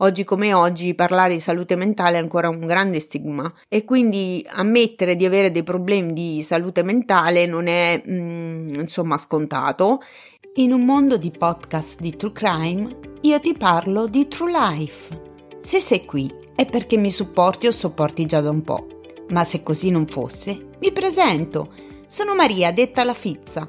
Oggi come oggi parlare di salute mentale è ancora un grande stigma e quindi ammettere di avere dei problemi di salute mentale non è mm, insomma scontato. In un mondo di podcast di true crime io ti parlo di true life. Se sei qui è perché mi supporti o sopporti già da un po'. Ma se così non fosse, mi presento. Sono Maria, detta la Fizza,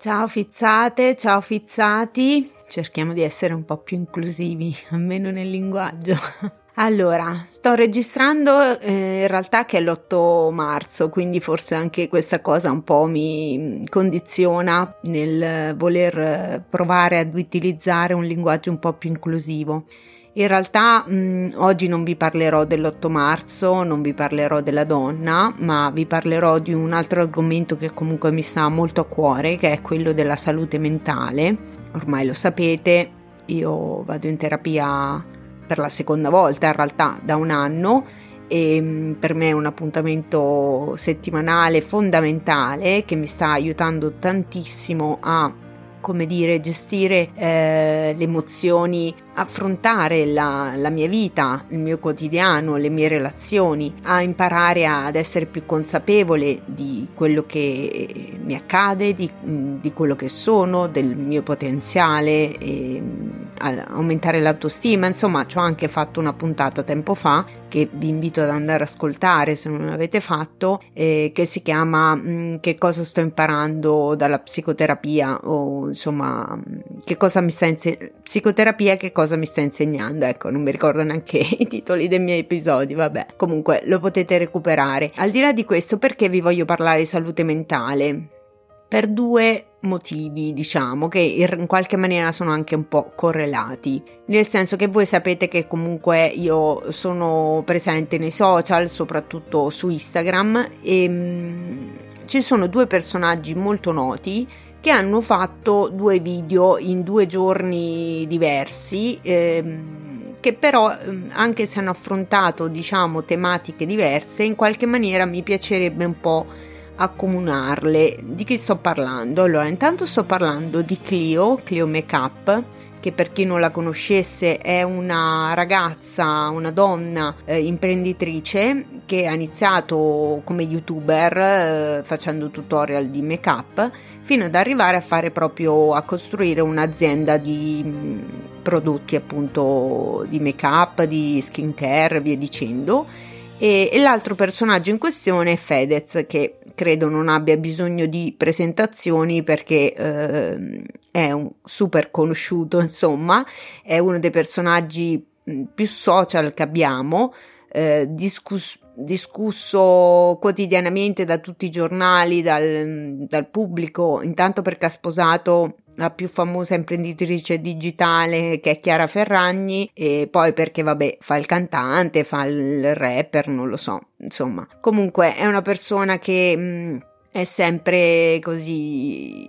Ciao fizzate, ciao fizzati, cerchiamo di essere un po' più inclusivi, almeno nel linguaggio. Allora, sto registrando eh, in realtà che è l'8 marzo, quindi forse anche questa cosa un po' mi condiziona nel voler provare ad utilizzare un linguaggio un po' più inclusivo. In realtà mh, oggi non vi parlerò dell'8 marzo, non vi parlerò della donna, ma vi parlerò di un altro argomento che comunque mi sta molto a cuore, che è quello della salute mentale. Ormai lo sapete, io vado in terapia per la seconda volta in realtà da un anno e per me è un appuntamento settimanale fondamentale che mi sta aiutando tantissimo a come dire gestire eh, le emozioni affrontare la, la, mia vita, il mio quotidiano, le mie relazioni, a imparare ad essere più consapevole di quello che mi accade, di, di quello che sono, del mio potenziale, aumentare l'autostima. Insomma, ci ho anche fatto una puntata tempo fa che vi invito ad andare ad ascoltare se non l'avete fatto, eh, che si chiama mh, Che cosa sto imparando dalla psicoterapia o insomma che cosa mi sta insegnando psicoterapia, che cosa cosa mi sta insegnando. Ecco, non mi ricordo neanche i titoli dei miei episodi, vabbè. Comunque lo potete recuperare. Al di là di questo, perché vi voglio parlare di salute mentale? Per due motivi, diciamo, che in qualche maniera sono anche un po' correlati, nel senso che voi sapete che comunque io sono presente nei social, soprattutto su Instagram, e mm, ci sono due personaggi molto noti che hanno fatto due video in due giorni diversi. Ehm, che però ehm, anche se hanno affrontato diciamo tematiche diverse in qualche maniera mi piacerebbe un po' accomunarle di chi sto parlando allora intanto sto parlando di Clio Clio Makeup che per chi non la conoscesse è una ragazza, una donna eh, imprenditrice che ha iniziato come youtuber eh, facendo tutorial di make up fino ad arrivare a fare proprio a costruire un'azienda di mm, prodotti appunto di make up, di skincare, via dicendo e, e l'altro personaggio in questione è Fedez, che credo non abbia bisogno di presentazioni perché eh, è un super conosciuto, insomma, è uno dei personaggi più social che abbiamo, eh, discuss- discusso quotidianamente da tutti i giornali, dal, dal pubblico, intanto perché ha sposato la più famosa imprenditrice digitale che è Chiara Ferragni e poi perché vabbè fa il cantante, fa il rapper, non lo so, insomma. Comunque è una persona che mh, mm, è sempre così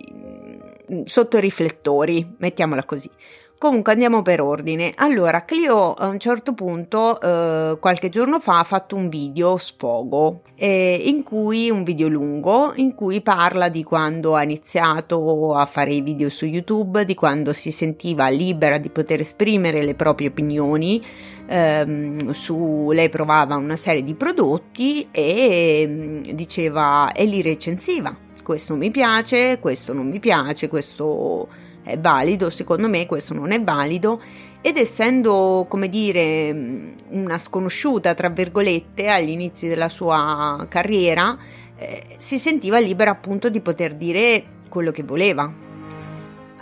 mm, sotto i riflettori, mettiamola così. Comunque andiamo per ordine. Allora, Clio a un certo punto, eh, qualche giorno fa, ha fatto un video sfogo, eh, in cui, un video lungo, in cui parla di quando ha iniziato a fare i video su YouTube, di quando si sentiva libera di poter esprimere le proprie opinioni, ehm, su, lei provava una serie di prodotti e mm, diceva, e li recensiva. Questo mi piace, questo non mi piace, questo è valido, secondo me questo non è valido ed essendo, come dire, una sconosciuta, tra virgolette, agli inizi della sua carriera, eh, si sentiva libera appunto di poter dire quello che voleva.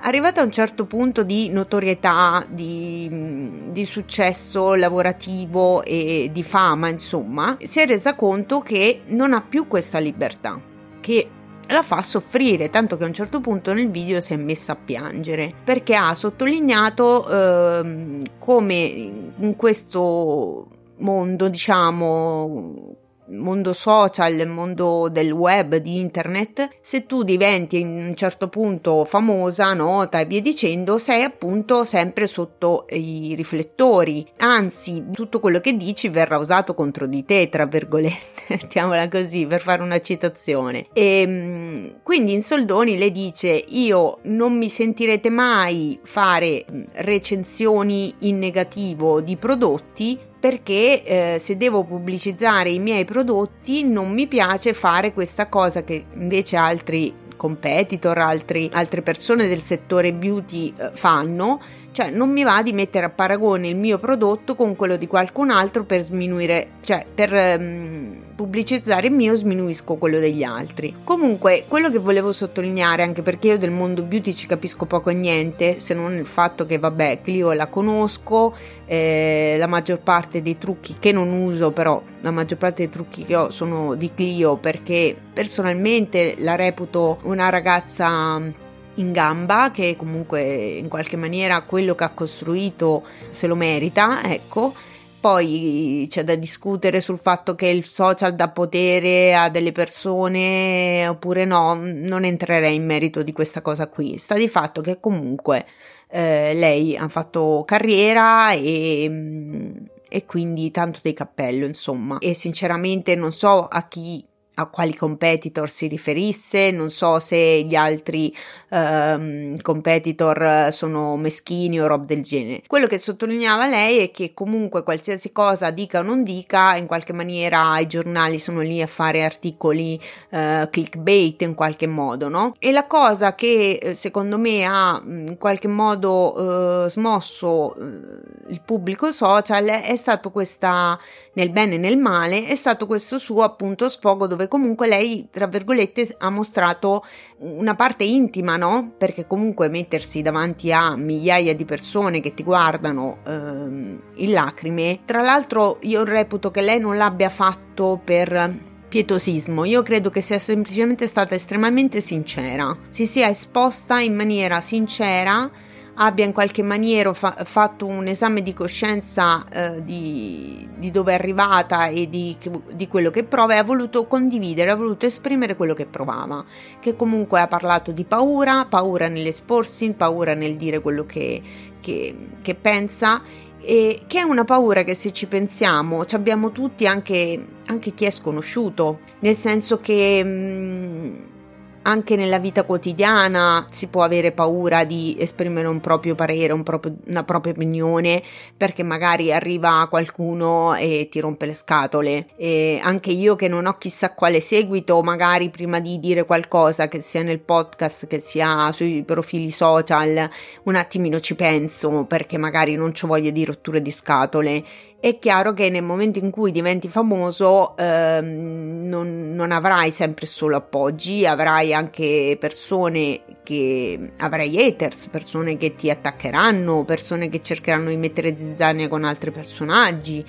Arrivata a un certo punto di notorietà, di, di, successo lavorativo e di fama, insomma, si è resa conto che non ha più questa libertà, che la fa soffrire, tanto che a un certo punto nel video si è messa a piangere perché ha sottolineato eh, come in questo mondo, diciamo, mondo social, mondo del web, di internet, se tu diventi a un certo punto famosa, nota e via dicendo, sei appunto sempre sotto i riflettori. Anzi, tutto quello che dici verrà usato contro di te, tra virgolette, mettiamola così, per fare una citazione. E ehm, quindi in soldoni le dice: Io non mi sentirete mai fare recensioni in negativo di prodotti perché eh, se devo pubblicizzare i miei prodotti non mi piace fare questa cosa che invece altri competitor, altri, altre persone del settore beauty eh, fanno, cioè non mi va di mettere a paragone il mio prodotto con quello di qualcun altro per sminuire, cioè per um, pubblicizzare il mio sminuisco quello degli altri. Comunque, quello che volevo sottolineare, anche perché io del mondo beauty ci capisco poco e niente, se non il fatto che vabbè, Clio la conosco, eh, la maggior parte dei trucchi che non uso, però la maggior parte dei trucchi che ho sono di Clio perché personalmente la reputo una ragazza in gamba che comunque in qualche maniera quello che ha costruito se lo merita, ecco. Poi c'è da discutere sul fatto che il social dà potere a delle persone oppure no, non entrerei in merito di questa cosa qui. Sta di fatto che comunque eh, lei ha fatto carriera e, e quindi tanto di cappello, insomma. E sinceramente non so a chi a quali competitor si riferisse, non so se gli altri ehm, competitor sono meschini o roba del genere. Quello che sottolineava lei è che comunque qualsiasi cosa dica o non dica, in qualche maniera i giornali sono lì a fare articoli eh, clickbait in qualche modo, no? E la cosa che eh, secondo me ha in qualche modo eh, smosso eh, il pubblico social è stato questa, nel bene e nel male, è stato questo suo appunto sfogo dove comunque lei, tra virgolette, ha mostrato una parte intima, no? Perché comunque mettersi davanti a migliaia di persone che ti guardano ehm, in lacrime, tra l'altro io reputo che lei non l'abbia fatto per pietosismo, io credo che sia semplicemente stata estremamente sincera, si sia esposta in maniera sincera abbia in qualche maniera fa- fatto un esame di coscienza eh, di, di, dove è arrivata e di, di, quello che prova e ha voluto condividere, ha voluto esprimere quello che provava, che comunque ha parlato di paura, paura nell'esporsi, paura nel dire quello che, che, che pensa e che è una paura che se ci pensiamo ci abbiamo tutti anche, anche chi è sconosciuto, nel senso che... Mh, mm, anche nella vita quotidiana si può avere paura di esprimere un proprio parere, un proprio, una propria opinione, perché magari arriva qualcuno e ti rompe le scatole. E anche io che non ho chissà quale seguito, magari prima di dire qualcosa, che sia nel podcast, che sia sui profili social, un attimino ci penso, perché magari non ho voglia di rotture di scatole è chiaro che nel momento in cui diventi famoso ehm, non, non, avrai sempre solo appoggi, avrai anche persone che avrai haters, persone che ti attaccheranno, persone che cercheranno di mettere zizzania con altri personaggi,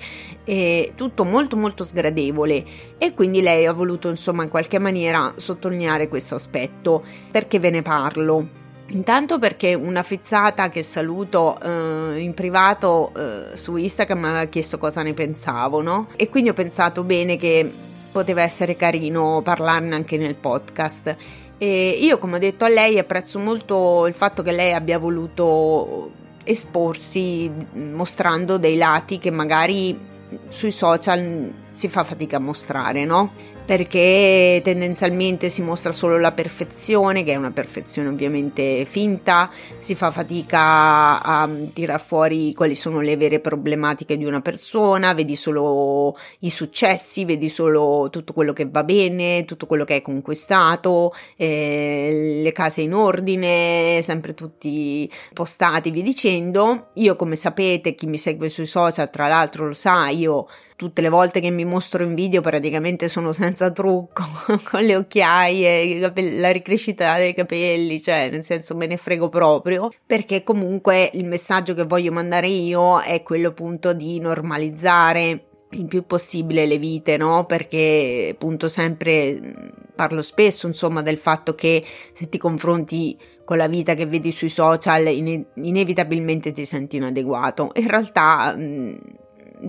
tutto molto molto sgradevole. E quindi lei ha voluto insomma in qualche maniera sottolineare questo aspetto. Perché ve ne parlo. Intanto perché una fizzata che saluto eh, in privato eh, su Instagram mi aveva chiesto cosa ne pensavo, no? E quindi ho pensato bene che poteva essere carino parlarne anche nel podcast. E io, come ho detto a lei, apprezzo molto il fatto che lei abbia voluto esporsi mostrando dei lati che magari sui social si fa fatica a mostrare, no? Perché tendenzialmente si mostra solo la perfezione, che è una perfezione ovviamente finta, si fa fatica a tirar fuori quali sono le vere problematiche di una persona, vedi solo i successi, vedi solo tutto quello che va bene, tutto quello che hai conquistato, eh, le case in ordine, sempre tutti postati, vi dicendo. Io come sapete, chi mi segue sui social, tra l'altro lo sa, io tutte le volte che mi mostro in video praticamente sono senza trucco, con le occhiaie, la ricrescita dei capelli, cioè nel senso me ne frego proprio, perché comunque il messaggio che voglio mandare io è quello appunto di normalizzare il più possibile le vite, no? Perché appunto sempre parlo spesso, insomma, del fatto che se ti confronti con la vita che vedi sui social, ine- inevitabilmente ti senti inadeguato. In realtà mh,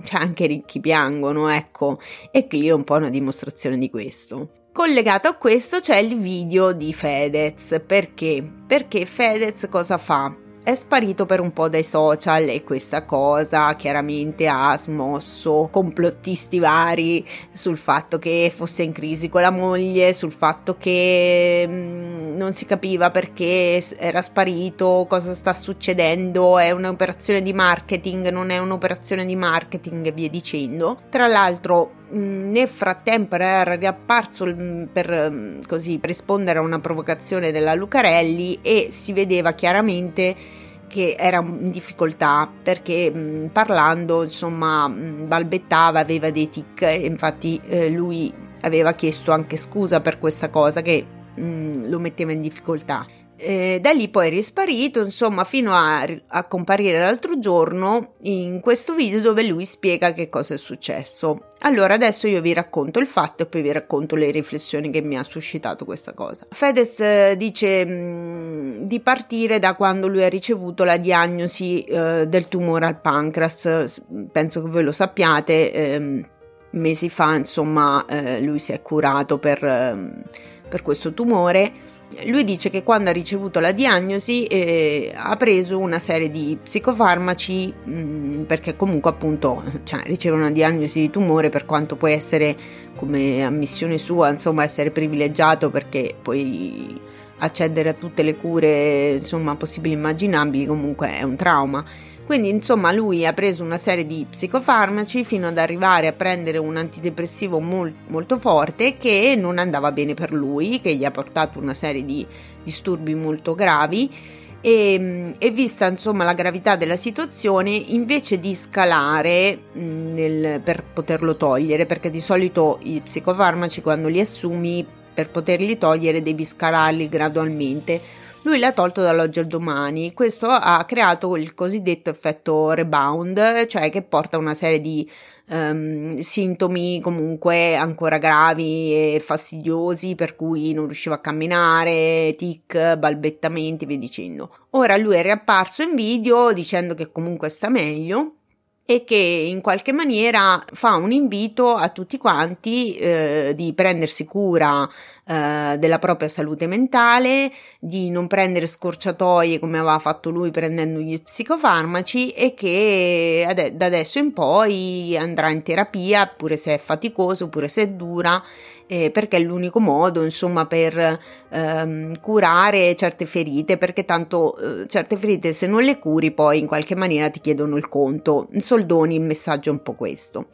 cioè anche ricchi piangono, ecco, e Clio è un po' una dimostrazione di questo. Collegato a questo c'è il video di Fedez, perché? Perché Fedez cosa fa? È sparito per un po' dai social e questa cosa chiaramente ha smosso complottisti vari sul fatto che fosse in crisi con la moglie, sul fatto che mm, non si capiva perché era sparito, cosa sta succedendo, è un'operazione di marketing, non è un'operazione di marketing e via dicendo. Tra l'altro nel frattempo era riapparso mm, per così rispondere a una provocazione della Lucarelli e si vedeva chiaramente che era in difficoltà perché mh, parlando insomma mh, balbettava, aveva dei tic e infatti eh, lui aveva chiesto anche scusa per questa cosa che mh, lo metteva in difficoltà. Eh, da lì poi è risparito, insomma, fino a, a, comparire l'altro giorno in questo video dove lui spiega che cosa è successo. Allora, adesso io vi racconto il fatto e poi vi racconto le riflessioni che mi ha suscitato questa cosa. Fedez eh, dice mm, di partire da quando lui ha ricevuto la diagnosi eh, del tumore al pancreas. Penso che voi lo sappiate, ehm, mesi fa, insomma, eh, lui si è curato per, ehm, per questo tumore lui dice che quando ha ricevuto la diagnosi eh, ha preso una serie di psicofarmaci mh, mm, perché comunque appunto cioè, riceve una diagnosi di tumore per quanto può essere come ammissione sua insomma essere privilegiato perché puoi accedere a tutte le cure insomma possibili e immaginabili comunque è un trauma. Quindi insomma lui ha preso una serie di psicofarmaci fino ad arrivare a prendere un antidepressivo mol- molto forte che non andava bene per lui, che gli ha portato una serie di disturbi molto gravi. E, e vista insomma la gravità della situazione invece di scalare nel, per poterlo togliere perché di solito i psicofarmaci quando li assumi per poterli togliere devi scalarli gradualmente lui l'ha tolto dall'oggi al domani. Questo ha creato il cosiddetto effetto rebound, cioè che porta a una serie di um, sintomi comunque ancora gravi e fastidiosi, per cui non riusciva a camminare, tic, balbettamenti, via dicendo. Ora lui è riapparso in video dicendo che comunque sta meglio e che in qualche maniera fa un invito a tutti quanti eh, di prendersi cura eh, della propria salute mentale, di non prendere scorciatoie come aveva fatto lui prendendo gli psicofarmaci e che ad- da adesso in poi andrà in terapia pure se è faticoso, pure se è dura eh, perché è l'unico modo insomma per ehm, curare certe ferite perché tanto eh, certe ferite se non le curi poi in qualche maniera ti chiedono il conto. In soldoni il messaggio è un po' questo.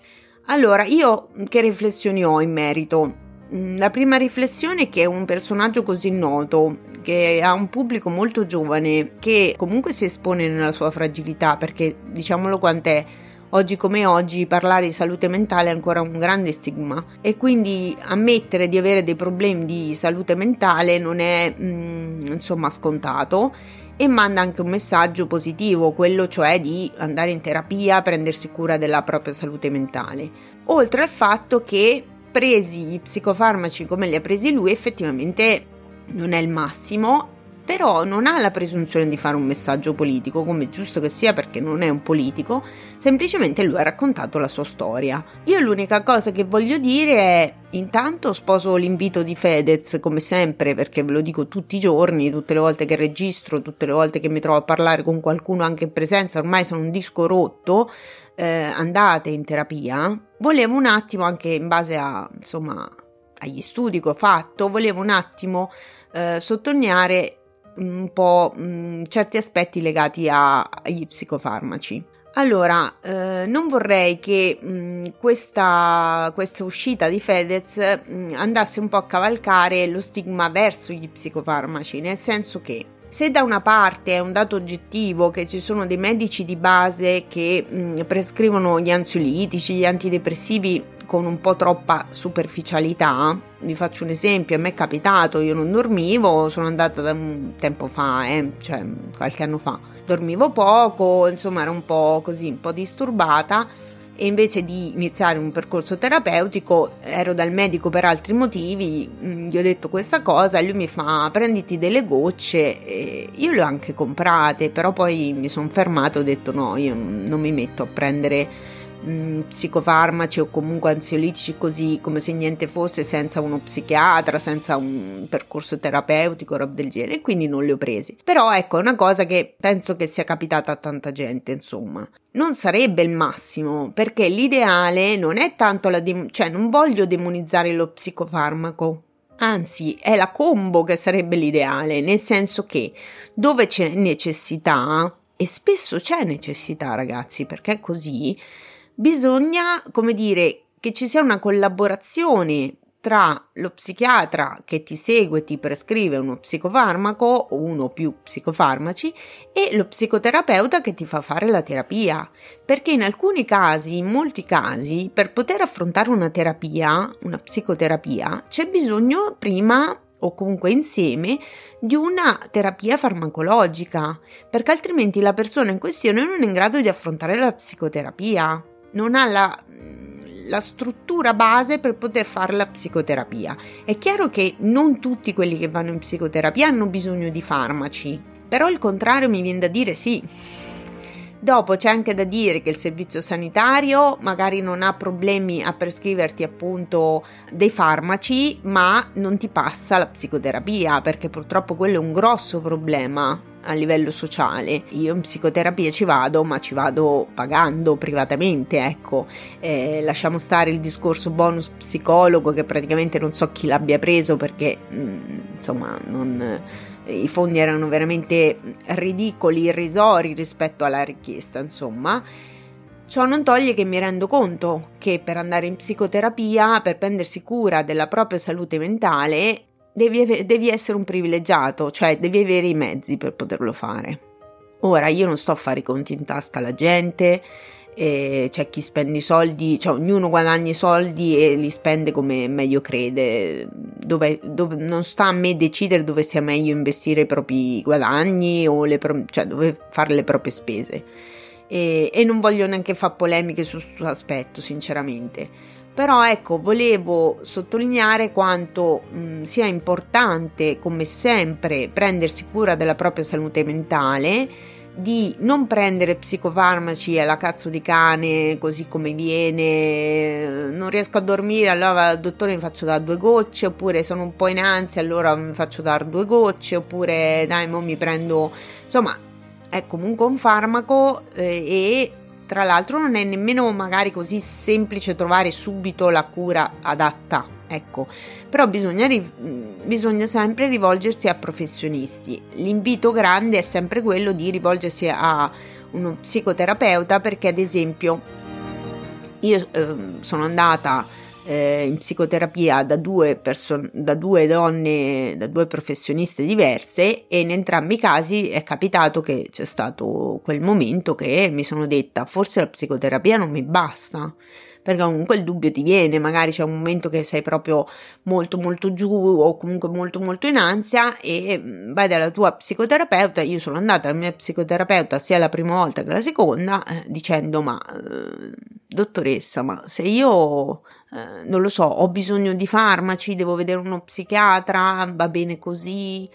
Allora io che riflessioni ho in merito? Mm, la prima riflessione è che un personaggio così noto, che ha un pubblico molto giovane, che comunque si espone nella sua fragilità, perché diciamolo quant'è, Oggi come oggi parlare di salute mentale è ancora un grande stigma e quindi ammettere di avere dei problemi di salute mentale non è mm, insomma scontato e manda anche un messaggio positivo, quello cioè di andare in terapia, prendersi cura della propria salute mentale. Oltre al fatto che presi i psicofarmaci come li ha presi lui effettivamente non è il massimo però non ha la presunzione di fare un messaggio politico, come giusto che sia perché non è un politico, semplicemente lui ha raccontato la sua storia. Io l'unica cosa che voglio dire è, intanto sposo l'invito di Fedez, come sempre, perché ve lo dico tutti i giorni, tutte le volte che registro, tutte le volte che mi trovo a parlare con qualcuno anche in presenza, ormai sono un disco rotto, eh, andate in terapia. Volevo un attimo, anche in base a, insomma, agli studi che ho fatto, volevo un attimo eh, sottolineare un po' mh, certi aspetti legati a, agli psicofarmaci. Allora, eh, non vorrei che mh, questa, questa, uscita di Fedez mh, andasse un po' a cavalcare lo stigma verso gli psicofarmaci, nel senso che se da una parte è un dato oggettivo che ci sono dei medici di base che mh, prescrivono gli ansiolitici, gli antidepressivi con un po' troppa superficialità. Vi faccio un esempio, a me è capitato, io non dormivo, sono andata da un tempo fa, eh, cioè qualche anno fa. Dormivo poco, insomma ero un po' così, un po' disturbata e invece di iniziare un percorso terapeutico ero dal medico per altri motivi, mm, gli ho detto questa cosa, lui mi fa prenditi delle gocce, e io le ho anche comprate, però poi mi sono fermato e ho detto no, io non mi metto a prendere mh, mm, psicofarmaci o comunque ansiolitici così come se niente fosse senza uno psichiatra, senza un percorso terapeutico, roba del genere, quindi non li ho presi. Però ecco, è una cosa che penso che sia capitata a tanta gente, insomma. Non sarebbe il massimo, perché l'ideale non è tanto la dem- cioè non voglio demonizzare lo psicofarmaco, Anzi, è la combo che sarebbe l'ideale, nel senso che dove c'è necessità, e spesso c'è necessità, ragazzi, perché così, bisogna, come dire, che ci sia una collaborazione tra lo psichiatra che ti segue, ti prescrive uno psicofarmaco o uno o più psicofarmaci e lo psicoterapeuta che ti fa fare la terapia. Perché in alcuni casi, in molti casi, per poter affrontare una terapia, una psicoterapia, c'è bisogno prima o comunque insieme di una terapia farmacologica, perché altrimenti la persona in questione non è in grado di affrontare la psicoterapia non ha la, la struttura base per poter fare la psicoterapia. È chiaro che non tutti quelli che vanno in psicoterapia hanno bisogno di farmaci, però il contrario mi viene da dire sì. Dopo c'è anche da dire che il servizio sanitario magari non ha problemi a prescriverti appunto dei farmaci, ma non ti passa la psicoterapia, perché purtroppo quello è un grosso problema a livello sociale. Io in psicoterapia ci vado, ma ci vado pagando privatamente, ecco. Eh, lasciamo stare il discorso bonus psicologo che praticamente non so chi l'abbia preso perché mh, mm, insomma non, i fondi erano veramente ridicoli, irrisori rispetto alla richiesta, insomma. Ciò non toglie che mi rendo conto che per andare in psicoterapia, per prendersi cura della propria salute mentale, devi, devi essere un privilegiato, cioè devi avere i mezzi per poterlo fare. Ora, io non sto a fare i conti in tasca alla gente, eh, c'è chi spende i soldi, cioè ognuno guadagna i soldi e li spende come meglio crede, dove, dove, non sta a me decidere dove sia meglio investire i propri guadagni o le, cioè dove fare le proprie spese. E, e non voglio neanche fare polemiche su questo aspetto, sinceramente però ecco, volevo sottolineare quanto mh, sia importante, come sempre, prendersi cura della propria salute mentale, di non prendere psicofarmaci alla cazzo di cane così come viene, non riesco a dormire, allora al dottore mi faccio dare due gocce, oppure sono un po' in ansia, allora mi faccio dare due gocce, oppure dai, mo mi prendo, insomma, è comunque un farmaco eh, e tra l'altro non è nemmeno magari così semplice trovare subito la cura adatta, ecco, però bisogna, bisogna sempre rivolgersi a professionisti. L'invito grande è sempre quello di rivolgersi a uno psicoterapeuta perché ad esempio io eh, sono andata eh, in psicoterapia da due, person- da due donne, da due professioniste diverse e in entrambi i casi è capitato che c'è stato quel momento che mi sono detta forse la psicoterapia non mi basta perché comunque il dubbio ti viene, magari c'è un momento che sei proprio molto molto giù o comunque molto molto in ansia e mm, vai dalla tua psicoterapeuta, io sono andata dalla mia psicoterapeuta sia la prima volta che la seconda eh, dicendo ma eh, dottoressa ma se io eh, non lo so ho bisogno di farmaci, devo vedere uno psichiatra, va bene così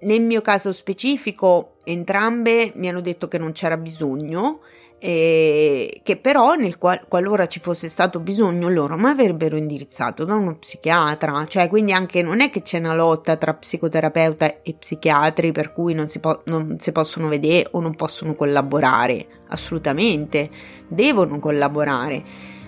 nel mio caso specifico entrambe mi hanno detto che non c'era bisogno eh, che però nel qual- qualora ci fosse stato bisogno loro mi avrebbero indirizzato da uno psichiatra, cioè quindi anche non è che c'è una lotta tra psicoterapeuta e psichiatri per cui non si, po- non si possono vedere o non possono collaborare, assolutamente, devono collaborare.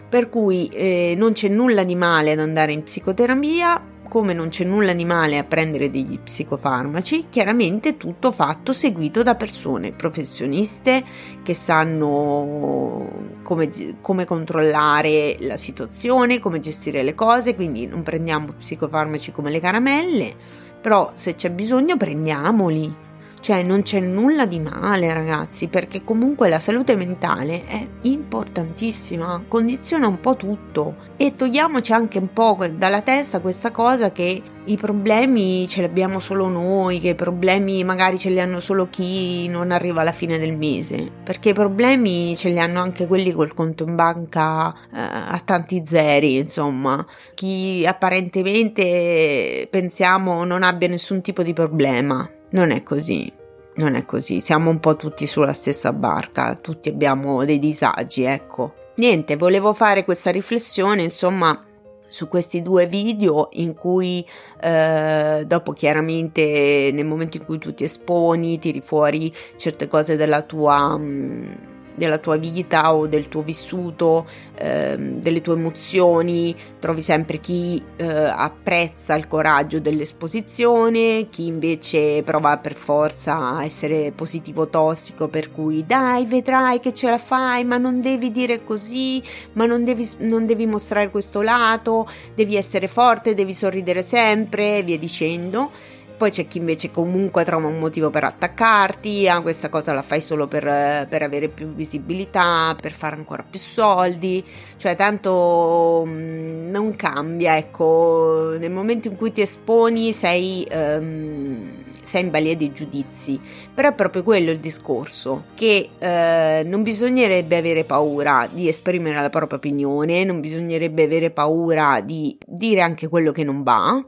Per cui eh, non c'è nulla di male ad andare in psicoterapia, come non c'è nulla di male a prendere degli psicofarmaci, chiaramente tutto fatto seguito da persone professioniste che sanno come, come, controllare la situazione, come gestire le cose, quindi non prendiamo psicofarmaci come le caramelle, però se c'è bisogno prendiamoli cioè non c'è nulla di male ragazzi, perché comunque la salute mentale è importantissima, condiziona un po' tutto. E togliamoci anche un po' dalla testa questa cosa che i problemi ce li abbiamo solo noi, che i problemi magari ce li hanno solo chi non arriva alla fine del mese, perché i problemi ce li hanno anche quelli col conto in banca eh, a tanti zeri, insomma, chi apparentemente pensiamo non abbia nessun tipo di problema. Non è così, non è così, siamo un po' tutti sulla stessa barca, tutti abbiamo dei disagi, ecco. niente, volevo fare questa riflessione, insomma, su questi due video in cui eh, dopo chiaramente nel momento in cui tu ti esponi tiri fuori certe cose della tua mh, mm, della tua vita o del tuo vissuto, ehm, delle tue emozioni, trovi sempre chi eh, apprezza il coraggio dell'esposizione, chi invece prova per forza a essere positivo tossico, per cui dai, vedrai che ce la fai, ma non devi dire così, ma non devi, non devi mostrare questo lato, devi essere forte, devi sorridere sempre, via dicendo. Poi c'è chi invece comunque trova un motivo per attaccarti, ah, questa cosa la fai solo per, per, avere più visibilità, per fare ancora più soldi, cioè tanto mh, mm, non cambia, ecco, nel momento in cui ti esponi sei... Um, sei in balia dei giudizi, però è proprio quello il discorso, che eh, non bisognerebbe avere paura di esprimere la propria opinione, non bisognerebbe avere paura di dire anche quello che non va,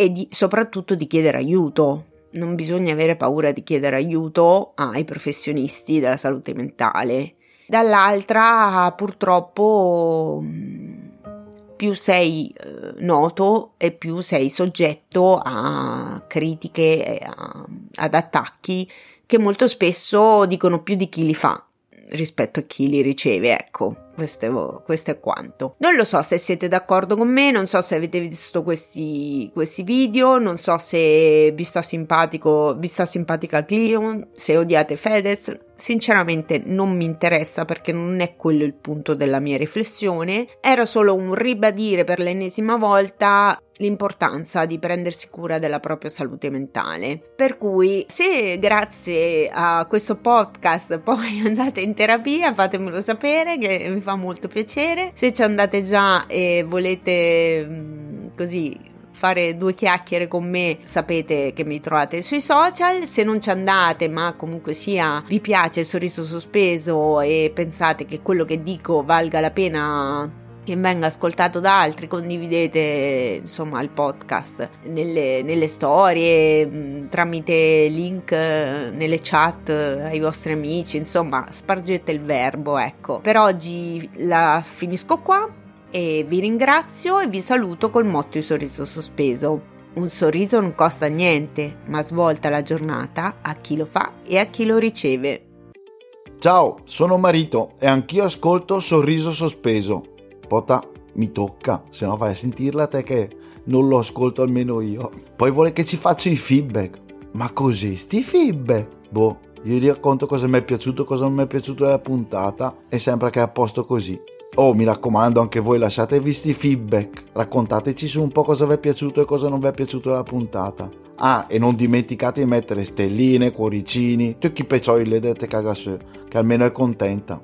e di, soprattutto di chiedere aiuto. Non bisogna avere paura di chiedere aiuto ai professionisti della salute mentale. Dall'altra, purtroppo, più sei eh, noto e più sei soggetto a critiche, e ad attacchi che molto spesso dicono più di chi li fa rispetto a chi li riceve, ecco. Questo, questo, è quanto. Non lo so se siete d'accordo con me, non so se avete visto questi, questi video, non so se vi sta simpatico, vi sta simpatica Cleon, se odiate Fedez. Sinceramente non mi interessa perché non è quello il punto della mia riflessione. Era solo un ribadire per l'ennesima volta l'importanza di prendersi cura della propria salute mentale. Per cui, se grazie a questo podcast poi andate in terapia, fatemelo sapere che mi fa molto piacere. Se ci andate già e volete mm, così fare due chiacchiere con me, sapete che mi trovate sui social. Se non ci andate, ma comunque sia vi piace il sorriso sospeso e pensate che quello che dico valga la pena che venga ascoltato da altri, condividete insomma il podcast nelle, nelle storie, mm, tramite link eh, nelle chat ai vostri amici, insomma spargete il verbo, ecco. Per oggi la finisco qua e vi ringrazio e vi saluto col motto di sorriso sospeso. Un sorriso non costa niente, ma svolta la giornata a chi lo fa e a chi lo riceve. Ciao, sono Marito e anch'io ascolto Sorriso Sospeso. Pota, mi tocca, se no vai a sentirla te che non lo ascolto almeno io. Poi vuole che ci faccia i feedback. Ma così, sti feedback? Boh, gli racconto cosa mi è piaciuto, cosa non mi è piaciuto della puntata e sembra che è a posto così. Oh, mi raccomando, anche voi lasciatevi sti feedback. Raccontateci su un po' cosa vi è piaciuto e cosa non vi è piaciuto della puntata. Ah, e non dimenticate di mettere stelline, cuoricini, tutti i peccioli le dette cagasù, che almeno è contenta.